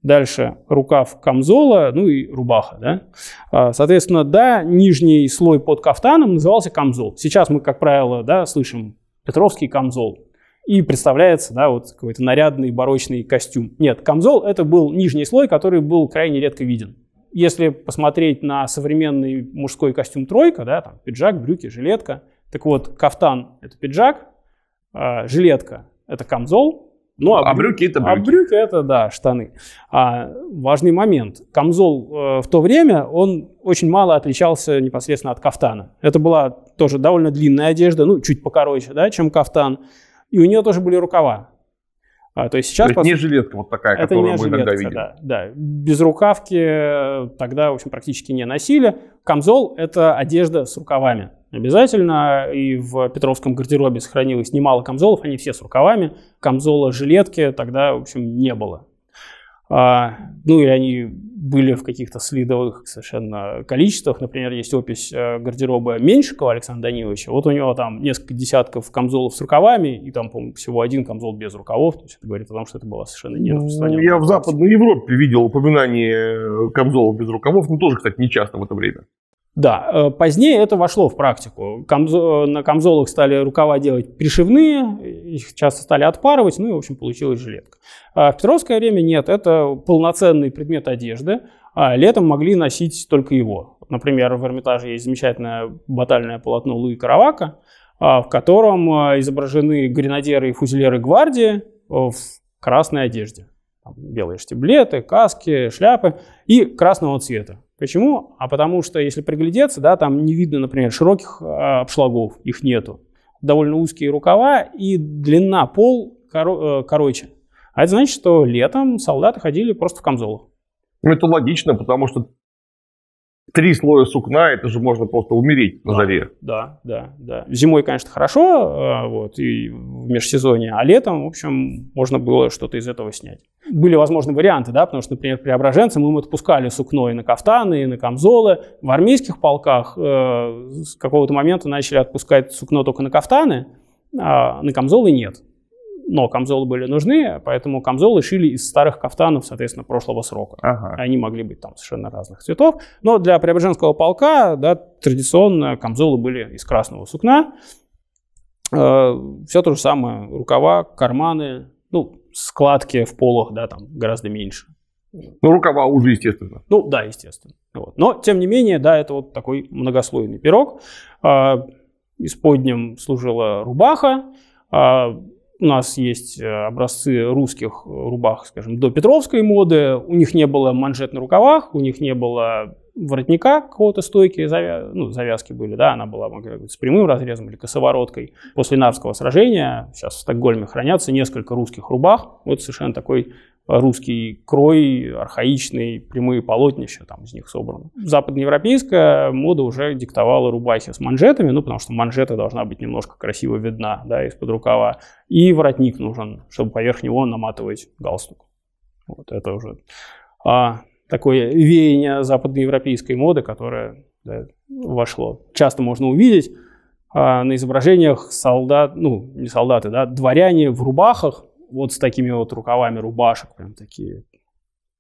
дальше рукав камзола, ну и рубаха, да. А, соответственно, да, нижний слой под кафтаном назывался камзол. Сейчас мы, как правило, да, слышим Петровский камзол и представляется, да, вот какой-то нарядный барочный костюм. Нет, камзол это был нижний слой, который был крайне редко виден. Если посмотреть на современный мужской костюм тройка, да, там пиджак, брюки, жилетка, так вот, кафтан это пиджак, а, жилетка это камзол, ну, а, а брюки это брюки. А брюки это, да, штаны. А, важный момент. Камзол э, в то время, он очень мало отличался непосредственно от кафтана. Это была тоже довольно длинная одежда, ну, чуть покороче, да, чем кафтан и у нее тоже были рукава. А, то есть сейчас... То есть не жилетка вот такая, это которую мы жилетка, иногда видим. Да, да. Без рукавки тогда, в общем, практически не носили. Камзол – это одежда с рукавами. Обязательно. И в Петровском гардеробе сохранилось немало камзолов, они все с рукавами. Камзола, жилетки тогда, в общем, не было. А, ну, или они были в каких-то следовых совершенно количествах. Например, есть опись э, гардероба Меньшикова Александра Даниловича. Вот у него там несколько десятков камзолов с рукавами, и там, по-моему, всего один камзол без рукавов. То есть это говорит о том, что это было совершенно не распространено. Я в Западной Европе видел упоминание камзолов без рукавов, но тоже, кстати, не часто в это время. Да, э, позднее это вошло в практику. Камзо, на камзолах стали рукава делать пришивные, их часто стали отпарывать, ну и, в общем, получилась жилетка. А в Петровское время нет, это полноценный предмет одежды, а летом могли носить только его. Например, в Эрмитаже есть замечательное батальное полотно Луи Каравака, а, в котором а, изображены гренадеры и фузелеры гвардии в красной одежде. Там белые штиблеты, каски, шляпы и красного цвета. Почему? А потому что, если приглядеться, да, там не видно, например, широких э, обшлагов, их нету. Довольно узкие рукава и длина пол коро- э, короче. А это значит, что летом солдаты ходили просто в камзолах. Ну, это логично, потому что три слоя сукна, это же можно просто умереть на заре. Да, да, да. Зимой, конечно, хорошо, э, вот, и в межсезонье, а летом, в общем, можно было что-то из этого снять. Были, возможно, варианты, да, потому что, например, преображенцам им отпускали сукно и на кафтаны, и на камзолы. В армейских полках э, с какого-то момента начали отпускать сукно только на кафтаны, а на камзолы нет. Но камзолы были нужны, поэтому камзолы шили из старых кафтанов, соответственно, прошлого срока. Ага. Они могли быть там совершенно разных цветов. Но для Преображенского полка да, традиционно камзолы были из красного сукна. Э, Все то же самое. Рукава, карманы, ну, складки в полах, да, там гораздо меньше. Ну, рукава уже, естественно. Ну, да, естественно. Вот. Но, тем не менее, да, это вот такой многослойный пирог. А, Исподним служила рубаха. А, У нас есть э, образцы русских рубах, скажем, до Петровской моды. У них не было манжет на рукавах, у них не было воротника какого-то стойки, завя- ну, завязки были, да, она была могла быть с прямым разрезом или косовороткой. После Нарвского сражения, сейчас в Стокгольме хранятся несколько русских рубах, вот совершенно такой русский крой, архаичный, прямые полотнища там из них собраны. Западноевропейская мода уже диктовала рубахи с манжетами, ну, потому что манжета должна быть немножко красиво видна, да, из-под рукава. И воротник нужен, чтобы поверх него наматывать галстук. Вот это уже а, такое веяние западноевропейской моды, которое да, вошло. Часто можно увидеть а, на изображениях солдат, ну, не солдаты, да, дворяне в рубахах, вот с такими вот рукавами рубашек, прям такие.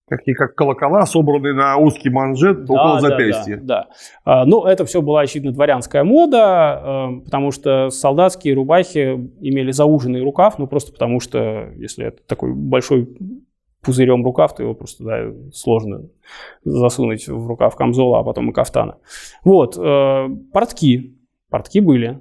Такие как колокола, собранные на узкий манжет Да, около да, запястья. Да, да. А, Ну, это все была, очевидно, дворянская мода, э, потому что солдатские рубахи имели зауженный рукав, ну, просто потому что, если это такой большой пузырем рукав, то его просто да, сложно засунуть в рукав камзола, а потом и кафтана. Вот, э, портки. Портки были.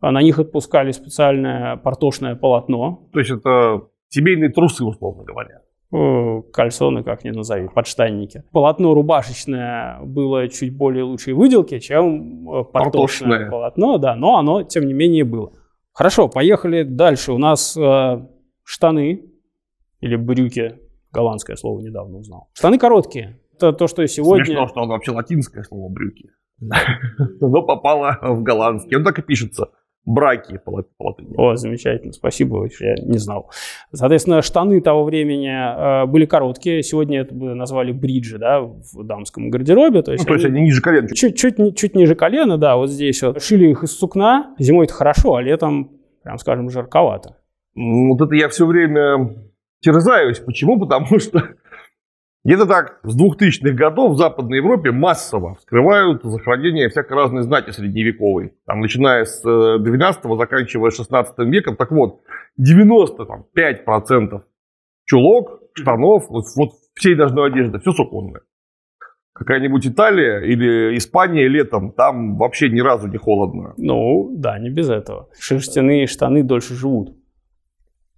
На них отпускали специальное портошное полотно, То есть это семейные трусы, условно говоря. Э, кальсоны, как ни назови, подштанники. Полотно рубашечное было чуть более лучшей выделки, чем э, портошное Портошное. полотно, да, но оно, тем не менее, было. Хорошо, поехали дальше. У нас э, штаны или брюки, голландское слово недавно узнал. Штаны короткие. Это то, что сегодня... Смешно, что оно вообще латинское слово брюки. Но попало в голландский. Он так и пишется. Браки по лат- по латыни. О, замечательно, спасибо, я не знал. Соответственно, штаны того времени э, были короткие. Сегодня это бы назвали бриджи, да, в дамском гардеробе. То Ну, есть, то есть они они ниже колен. чуть, чуть, чуть ниже колена, да, вот здесь вот. Шили их из сукна. Зимой это хорошо, а летом, прям скажем, жарковато. Ну, Вот это я все время терзаюсь. Почему? Потому что где-то так с 2000-х годов в Западной Европе массово вскрывают захоронения всякой разной знати средневековой. Там, начиная с 12-го, заканчивая 16 веком. Так вот, 95% чулок, штанов, вот, вот всей ножной одежды, все суконное. Какая-нибудь Италия или Испания летом, там вообще ни разу не холодно. Ну, да, не без этого. Шерстяные штаны дольше живут,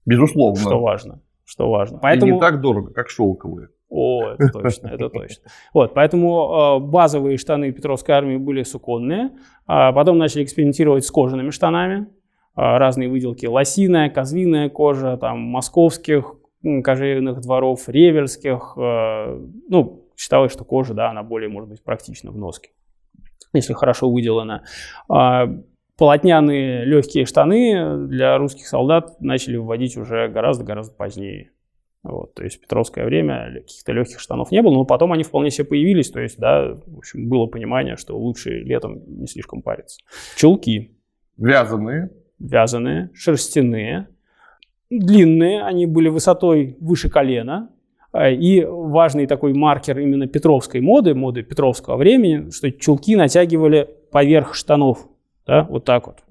Безусловно. что важно. Что важно. И Поэтому... не так дорого, как шелковые. О, это точно, это точно. Вот, поэтому э, базовые штаны Петровской армии были суконные. А потом начали экспериментировать с кожаными штанами. А, разные выделки. Лосиная, козлиная кожа, там, московских кожевенных дворов, ревельских. э, ну, считалось, что кожа, да, она более, может быть, практична в носке, если хорошо выделана. А, полотняные легкие штаны для русских солдат начали вводить уже гораздо-гораздо позднее. Вот, то есть в Петровское время каких-то легких штанов не было, но потом они вполне себе появились, то есть, да, в общем, было понимание, что лучше летом не слишком париться. Чулки Вязаные. вязаные, шерстяные, длинные, они были высотой выше колена, А, и важный такой маркер именно петровской моды, моды петровского времени, что чулки натягивали поверх штанов, да, вот так вот.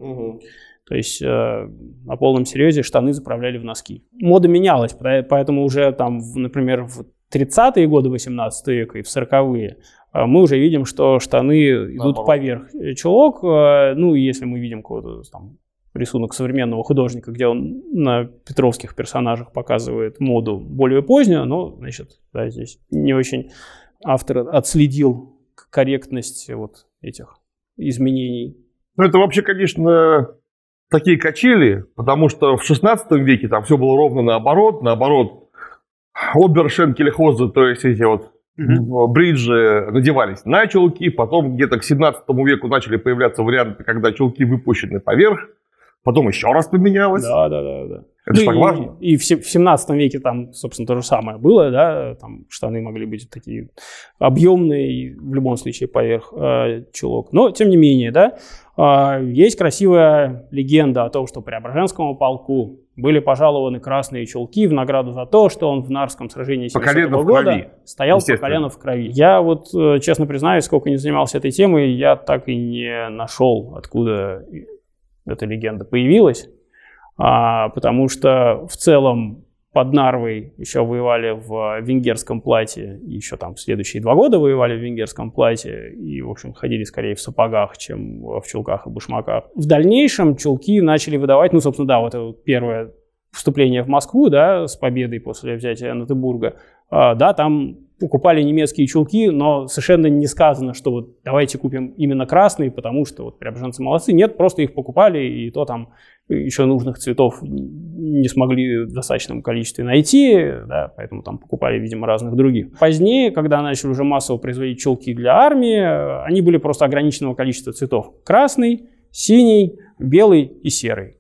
То есть э, на полном серьезе штаны заправляли в носки. Мода менялась, поэтому уже там, например, в 30-е годы 18 века и в 40-е э, мы уже видим, что штаны идут Наоборот. поверх чулок. Э, ну, если мы видим какой-то там рисунок современного художника, где он на петровских персонажах показывает моду более позднюю, но, значит, да, здесь не очень автор отследил корректность вот этих изменений. Ну, это вообще, конечно, такие качели, потому что в 16 веке там все было ровно наоборот. Наоборот, обершенкелехозы, то есть эти вот м, бриджи надевались на чулки, потом где-то к 17 веку начали появляться варианты, когда чулки выпущены поверх потом еще раз поменялось. Да, да, да, да. Это же Ну так и, важно. И в се- в 17 веке там, собственно, то же самое было, да, там штаны могли быть такие объемные, и в любом случае поверх э, чулок. Но, тем не менее, да, э, есть красивая легенда о том, что Преображенскому полку были пожалованы красные чулки в награду за то, что он в Нарском сражении По 700 колено в года крови. стоял по колено в крови. Я вот, э, честно признаюсь, сколько не занимался этой темой, я так и не нашел, откуда эта легенда появилась. А, потому что в целом под Нарвой еще воевали в венгерском платье, еще там следующие два года воевали в венгерском платье, и, в общем, ходили скорее в сапогах, чем в чулках и башмаках. В дальнейшем чулки начали выдавать, ну, собственно, да, вот это первое вступление в Москву, да, с победой после взятия Анатебурга, а, да, там покупали немецкие чулки, но совершенно не сказано, что вот давайте купим именно красные, потому что вот преображенцы молодцы. Нет, просто их покупали, и то там еще нужных цветов не смогли в достаточном количестве найти, да, поэтому там покупали, видимо, разных других. Позднее, когда начали уже массово производить чулки для армии, они были просто ограниченного количества цветов. Красный, синий, белый и серый.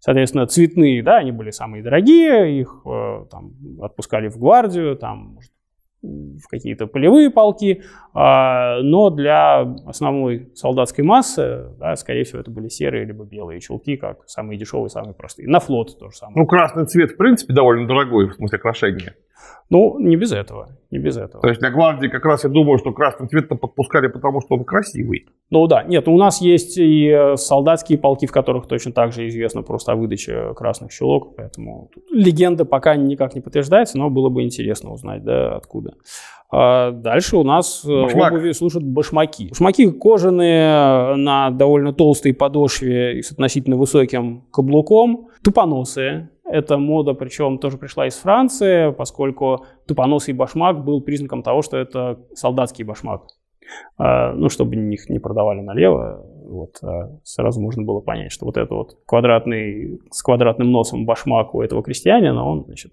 Соответственно, цветные, да, они были самые дорогие, их э, там отпускали в гвардию, там, может, в какие-то полевые полки, а, но для основной солдатской массы, да, скорее всего, это были серые либо белые чулки, как самые дешевые, самые простые. На флот то же самое. Ну, красный цвет, в принципе, довольно дорогой, в смысле окрашения. Ну, не без этого, не без этого. То есть для гвардии как раз я думаю, что красный цвет-то подпускали, потому что он красивый. Ну да, нет, у нас есть и э, солдатские полки, в которых точно так же известно просто о выдаче красных чулок, поэтому легенда пока никак не подтверждается, но было бы интересно узнать, да, откуда. А дальше у нас э, Башмак. обуви служат башмаки. Башмаки кожаные, на довольно толстой подошве и с относительно высоким каблуком, тупоносые. Эта мода, причем, тоже пришла из Франции, поскольку тупоносый башмак был признаком того, что это солдатский башмак. А, ну, чтобы их не продавали налево, вот, а сразу можно было понять, что вот это вот квадратный, с квадратным носом башмак у этого крестьянина, он, значит,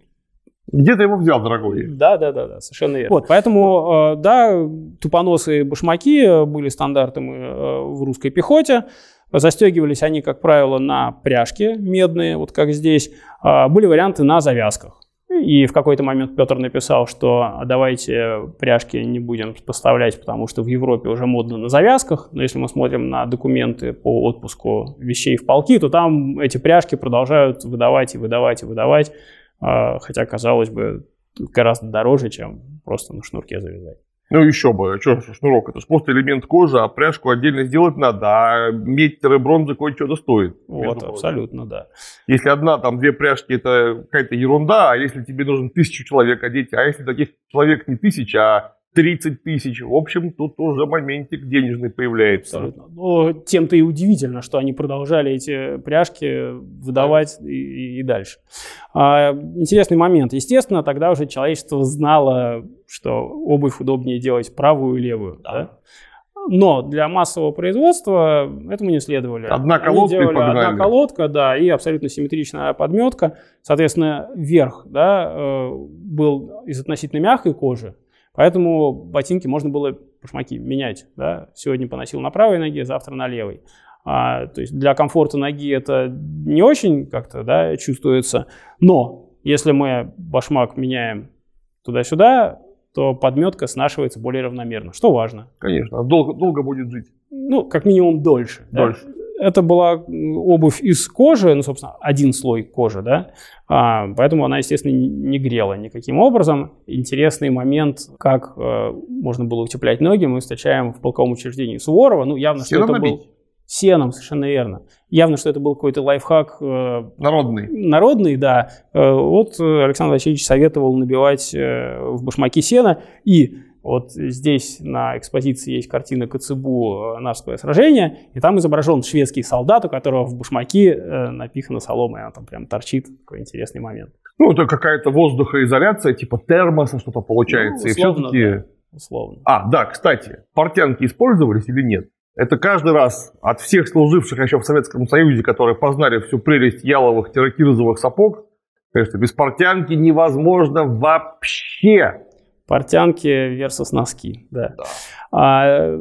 Где ты его взял, дорогой? да, да, да, да, совершенно верно. Вот, поэтому, э, да, тупоносые башмаки были стандартом э, в русской пехоте. Застегивались они, как правило, на пряжке медные, вот как здесь. А Были варианты на завязках. И в какой-то момент Петр написал, что «А давайте пряжки не будем поставлять, потому что в Европе уже модно на завязках. Но если мы смотрим на документы по отпуску вещей в полки, то там эти пряжки продолжают выдавать и выдавать и выдавать. А, Хотя, казалось бы, гораздо дороже, чем просто на шнурке завязать. Ну, еще бы. Что шнурок? Это же просто элемент кожи, а пряжку отдельно сделать надо. А медь-бронза кое-что стоит. между Вот, абсолютно, да. Если одна, там, две пряжки, это какая-то ерунда, а если тебе нужно тысячу человек одеть, а если таких человек не тысяча, а 30 тысяч, в общем, тут уже моментик денежный появляется. Абсолютно. Но тем-то и удивительно, что они продолжали эти пряжки выдавать и, и дальше. А, интересный момент. Естественно, тогда уже человечество знало, что обувь удобнее делать правую и левую. да? Но для массового производства этому не следовали. Одна колодка и погнали. Одна колодка, да, и абсолютно симметричная подметка. Соответственно, верх да, э, был из относительно мягкой кожи, поэтому ботинки можно было, башмаки, менять. Да? Сегодня поносил на правой ноге, завтра на левой. А, то есть для комфорта ноги это не очень как-то да, чувствуется. Но если мы башмак меняем туда-сюда, то подметка снашивается более равномерно, что важно. Конечно. Долго, долго будет жить. Ну, как минимум дольше. да. Это была обувь из кожи, ну, собственно, один слой кожи, да, А, поэтому она, естественно, не- грела никаким образом. Интересный момент, как э, можно было утеплять ноги, мы встречаем в полковом учреждении Суворова. Ну, явно, что Сеном это был... набить. Сеном, совершенно верно. Явно, что это был какой-то лайфхак э, Народный. народный, да. Э, Вот э, Александр Васильевич советовал набивать э, в башмаки сена. И вот здесь на экспозиции есть картина Коцебу э, «Нарское сражение», и там изображен шведский солдат, у которого в башмаки э, напихана солома, и она там прям торчит. Такой интересный момент. Ну, это какая-то воздухоизоляция, типа термоса что-то получается. Ну, и условно, все-таки... да. Условно. А, да, кстати, портянки использовались или нет? Это каждый раз от всех служивших еще в Советском Союзе, которые познали всю прелесть яловых терракирзовых сапог, конечно, без портянки невозможно вообще. Портянки versus носки, да. да. А,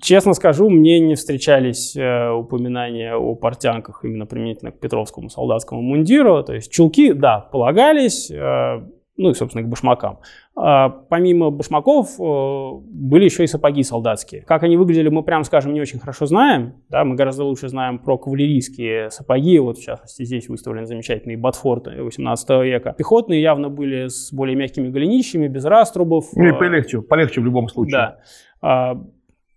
честно скажу, мне не встречались э, упоминания о портянках именно применительно к Петровскому солдатскому мундиру. То есть чулки, да, полагались, э, ну и, собственно, к башмакам. А, помимо башмаков э, были еще и сапоги солдатские. Как они выглядели, мы, прям скажем, не очень хорошо знаем. Да, мы гораздо лучше знаем про кавалерийские сапоги. Вот, в частности, здесь выставлены замечательные ботфорты 18 века. Пехотные явно были с более мягкими голенищами, без раструбов. Ну и полегче, полегче в любом случае. Да. А,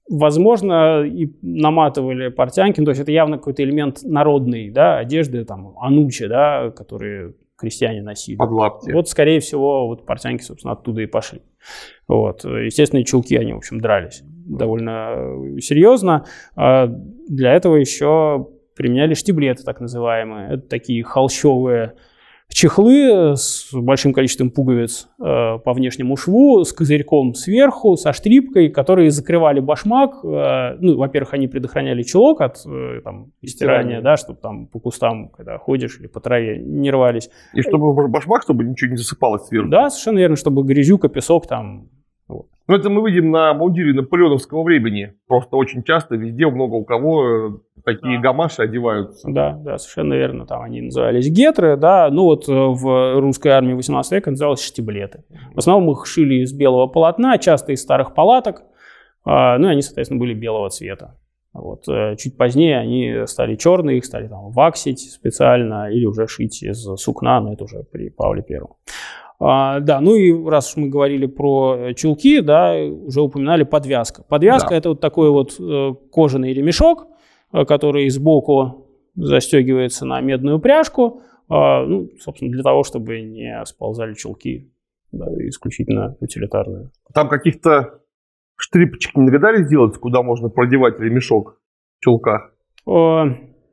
возможно, и наматывали портянки, то есть это явно какой-то элемент народной да, одежды, там, анучи, да, которые крестьяне носили. Под лапти. Вот, скорее всего, вот портянки, собственно, оттуда и пошли. Вот. Естественно, чулки, они, в общем, дрались довольно серьезно. А для этого еще применяли штиблеты, так называемые. Это такие холщовые чехлы с большим количеством пуговиц э, по внешнему шву, с козырьком сверху, со штрипкой, которые закрывали башмак. Э, ну, во-первых, они предохраняли чулок от э, там, стирания, да, чтобы там по кустам, когда ходишь или по траве, не рвались. И чтобы башмак, чтобы ничего не засыпалось сверху. Да, совершенно верно, чтобы грязюка, песок там вот. Ну, это мы видим на мундире наполеоновского времени. Просто очень часто везде много у кого э, такие да. гамаши одеваются. Да, да, совершенно верно. Там они назывались гетры, да. Ну вот э, в русской армии 18 века называлось штиблеты. В основном их шили из белого полотна, часто из старых палаток. А, ну и они, соответственно, были белого цвета. Вот. Э, чуть позднее они стали черные, их стали там ваксить специально или уже шить из сукна, но это уже при Павле Первом. А, да, ну и раз уж мы говорили про э, чулки, да, уже упоминали подвязка. Подвязка да. это вот такой вот кожаный ремешок, который сбоку застегивается на медную пряжку, э, ну, собственно, для того, чтобы не сползали чулки, да, исключительно утилитарные. Там каких-то штрипочек не догадались сделать, куда можно продевать ремешок в чулках? Э,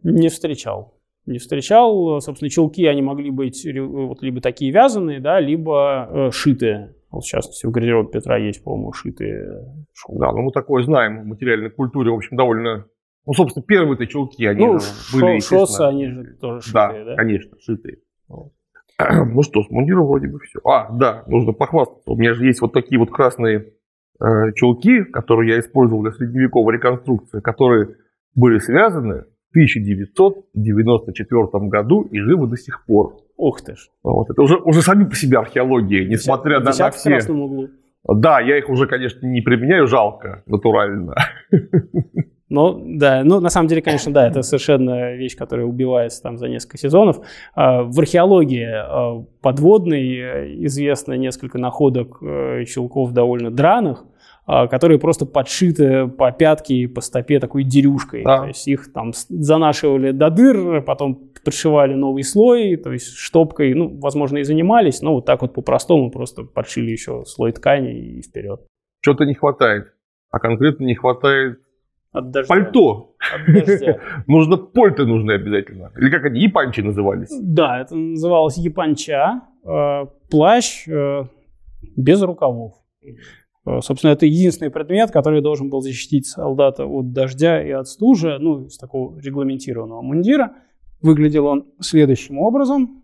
не встречал не встречал. Собственно, чулки, они могли быть вот, либо такие вязаные, да, либо э, шитые. Вот, в частности, в гардеробе Петра есть, по-моему, шитые шубы. Да, ну мы такое знаем в материальной культуре, в общем, довольно... Ну, собственно, первые-то чулки, они ну, были, шо, шоссы, они же тоже шитые, да? Да, конечно, шитые. Ну что, с мундиром вроде бы все. А, да, нужно похвастаться. У меня же есть вот такие вот красные э, чулки, которые я использовал для средневековой реконструкции, которые были связаны 1994 году и живы до сих пор. Ух ты ж. Вот, это уже, уже сами по себе археология, несмотря на, на все... в углу. Да, я их уже, конечно, не применяю, жалко, натурально. Ну, да, ну, на самом деле, конечно, да, это совершенно вещь, которая убивается там за несколько сезонов. А, в археологии а, подводной э, известно несколько находок э, щелков довольно драных, а, которые просто подшиты по пятке и по стопе такой дерюшкой. Да. То есть их там занашивали до дыр, потом пришивали новый слой, то есть штопкой, ну, возможно, и занимались, но вот так вот по-простому просто подшили еще слой ткани и вперед. Что-то не хватает, а конкретно не хватает от дождя. Пальто. От дождя. нужно польты нужны обязательно. Или как они, япанчи назывались? Да, это называлось япанча. Э, плащ э, без рукавов. Э, собственно, это единственный предмет, который должен был защитить солдата от дождя и от стужи, ну, из такого регламентированного мундира. Выглядел он следующим образом.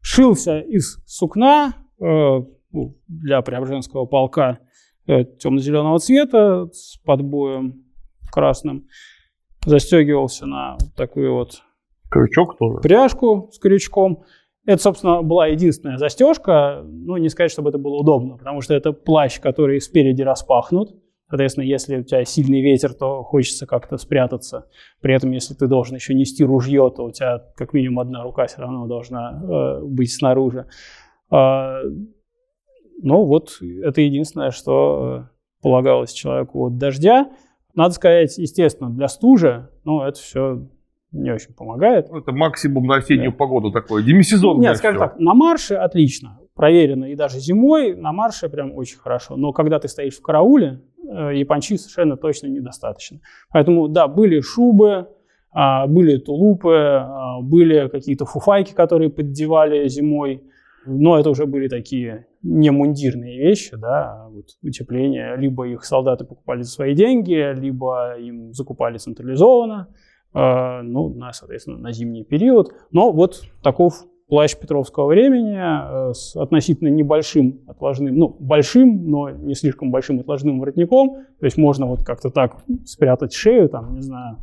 Шился из сукна э, ну, для Преображенского полка э, темно-зеленого цвета с подбоем красным. Застегивался на такую вот Крючок тоже? пряжку с крючком. Это, собственно, была единственная застежка. Ну, не сказать, чтобы это было удобно, потому что это плащ, который спереди распахнут. Соответственно, если у тебя сильный ветер, то хочется как-то спрятаться. При этом, если ты должен еще нести ружье, то у тебя как минимум одна рука все равно должна э, быть снаружи. Э, ну вот, это единственное, что полагалось человеку от дождя. Надо сказать, естественно, для стужи, ну, это все не очень помогает. Ну, это максимум на осеннюю да. погоду такое, демисезонное Нет, скажем так, на марше отлично, проверено, и даже зимой на марше прям очень хорошо. Но когда ты стоишь в карауле, э, япончи совершенно точно недостаточно. Поэтому, да, были шубы, а, были тулупы, а, были какие-то фуфайки, которые поддевали зимой, но это уже были такие не мундирные вещи, да, вот утепление. Либо их солдаты покупали за свои деньги, либо им закупали централизованно. А, ну, на, соответственно, на зимний период. Но вот таков плащ Петровского времени с относительно небольшим отложным, ну, большим, но не слишком большим отложным воротником. То есть можно вот как-то так спрятать шею, там, не знаю,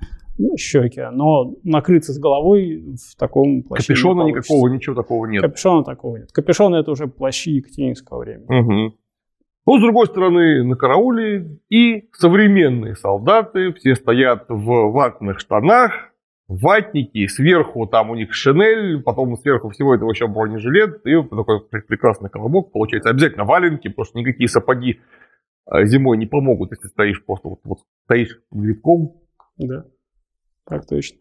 щеки, но накрыться с головой в таком плаще Капюшона не никакого, ничего такого нет. Капюшона такого нет. Капюшон это уже плащи Екатерининского времени. Угу. Ну, с другой стороны, на карауле и современные солдаты, все стоят в ватных штанах, ватники, сверху там у них шинель, потом сверху всего этого еще бронежилет, и такой прекрасный колобок получается. Обязательно валенки, потому что никакие сапоги а, зимой не помогут, если стоишь просто вот, вот стоишь грибком. Да. Так точно.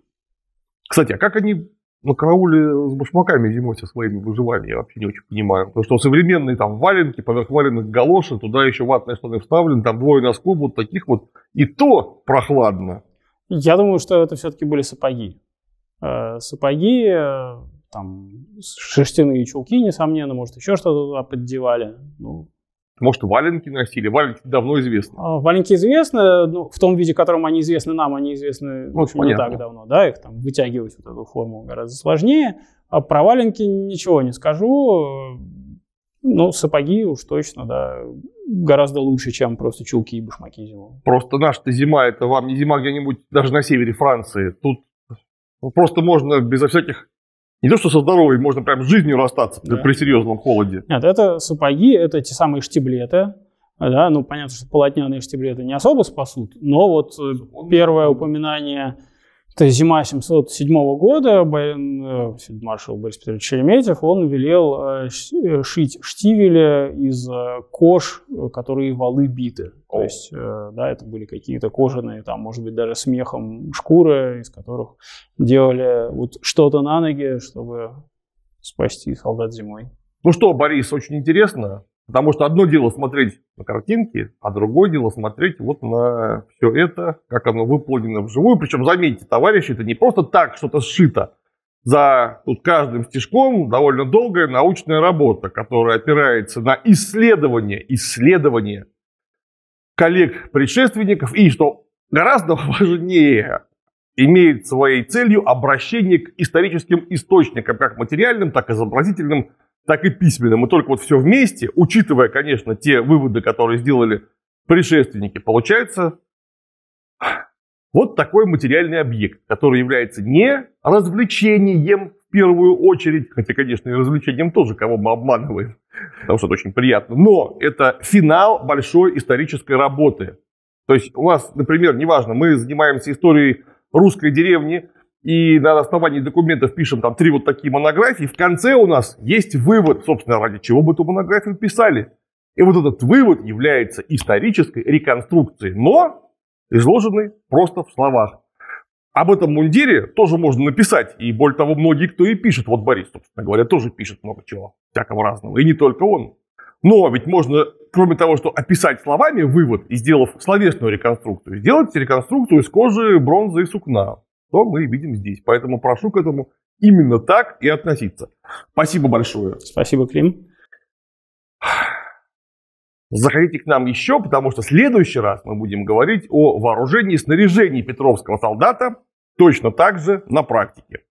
Кстати, а как они на карауле с башмаками зимой со своими выживали, я вообще не очень понимаю. Потому что современные там валенки, поверх валенных галоши, туда еще ватные штаны вставлены, там двое носков вот таких вот, и то прохладно. Я думаю, что это все-таки были сапоги. Э, сапоги, э, там, шерстяные чулки, несомненно, может, еще что-то туда поддевали. Ну, может, валенки носили? Валенки давно известны. А, валенки известны, ну, в том виде, в котором они известны нам, они известны ну, общем, не так давно. Да, их там вытягивать вот эту форму гораздо сложнее. А про валенки ничего не скажу. Ну, сапоги уж точно, да, гораздо лучше, чем просто чулки и башмаки зимой. Просто наша-то зима, это вам не зима где-нибудь даже на севере Франции. Тут просто можно безо всяких не то, что со здоровьем, можно прям с жизнью расстаться да. при серьезном холоде. Нет, это сапоги, это те самые штиблеты. Да, ну, понятно, что полотняные штиблеты не особо спасут, но вот э, первое упоминание это зима 707 года, э, маршал Борис Петрович Шереметьев, он велел э, э, шить штивели из кож, которые валы биты. То есть, да, это были какие-то кожаные, там, может быть, даже с мехом шкуры, из которых делали вот что-то на ноги, чтобы спасти солдат зимой. Ну что, Борис, очень интересно. Потому что одно дело смотреть на картинки, а другое дело смотреть вот на все это, как оно выполнено вживую. Причем, заметьте, товарищи, это не просто так что-то сшито. За тут каждым стежком довольно долгая научная работа, которая опирается на исследование, исследование коллег-предшественников и, что гораздо важнее, имеет своей целью обращение к историческим источникам, как материальным, так и изобразительным, так и письменным. И только вот все вместе, учитывая, конечно, те выводы, которые сделали предшественники, получается вот такой материальный объект, который является не развлечением в первую очередь, хотя, конечно, и развлечением тоже, кого мы обманываем, потому что это очень приятно, но это финал большой исторической работы. То есть у нас, например, неважно, мы занимаемся историей русской деревни, и на основании документов пишем там три вот такие монографии, в конце у нас есть вывод, собственно, ради чего мы эту монографию писали. И вот этот вывод является исторической реконструкцией, но изложенной просто в словах. Об этом мундире тоже можно написать, и более того, многие кто и пишет. Вот Борис, собственно говоря, тоже пишет много чего, всякого разного, и не только он. Но ведь можно, кроме того, что описать словами вывод и сделав словесную реконструкцию, сделать реконструкцию из кожи, бронзы и сукна что мы видим здесь. Поэтому прошу к этому именно так и относиться. Спасибо большое. Спасибо, Клим. Заходите к нам еще, потому что в следующий раз мы будем говорить о вооружении и снаряжении петровского солдата точно так же на практике.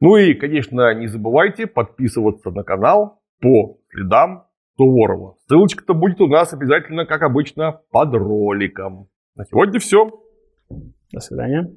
Ну и, конечно, не забывайте подписываться на канал по следам Суворова. Ссылочка-то будет у нас обязательно, как обычно, под роликом. На сегодня все. До свидания.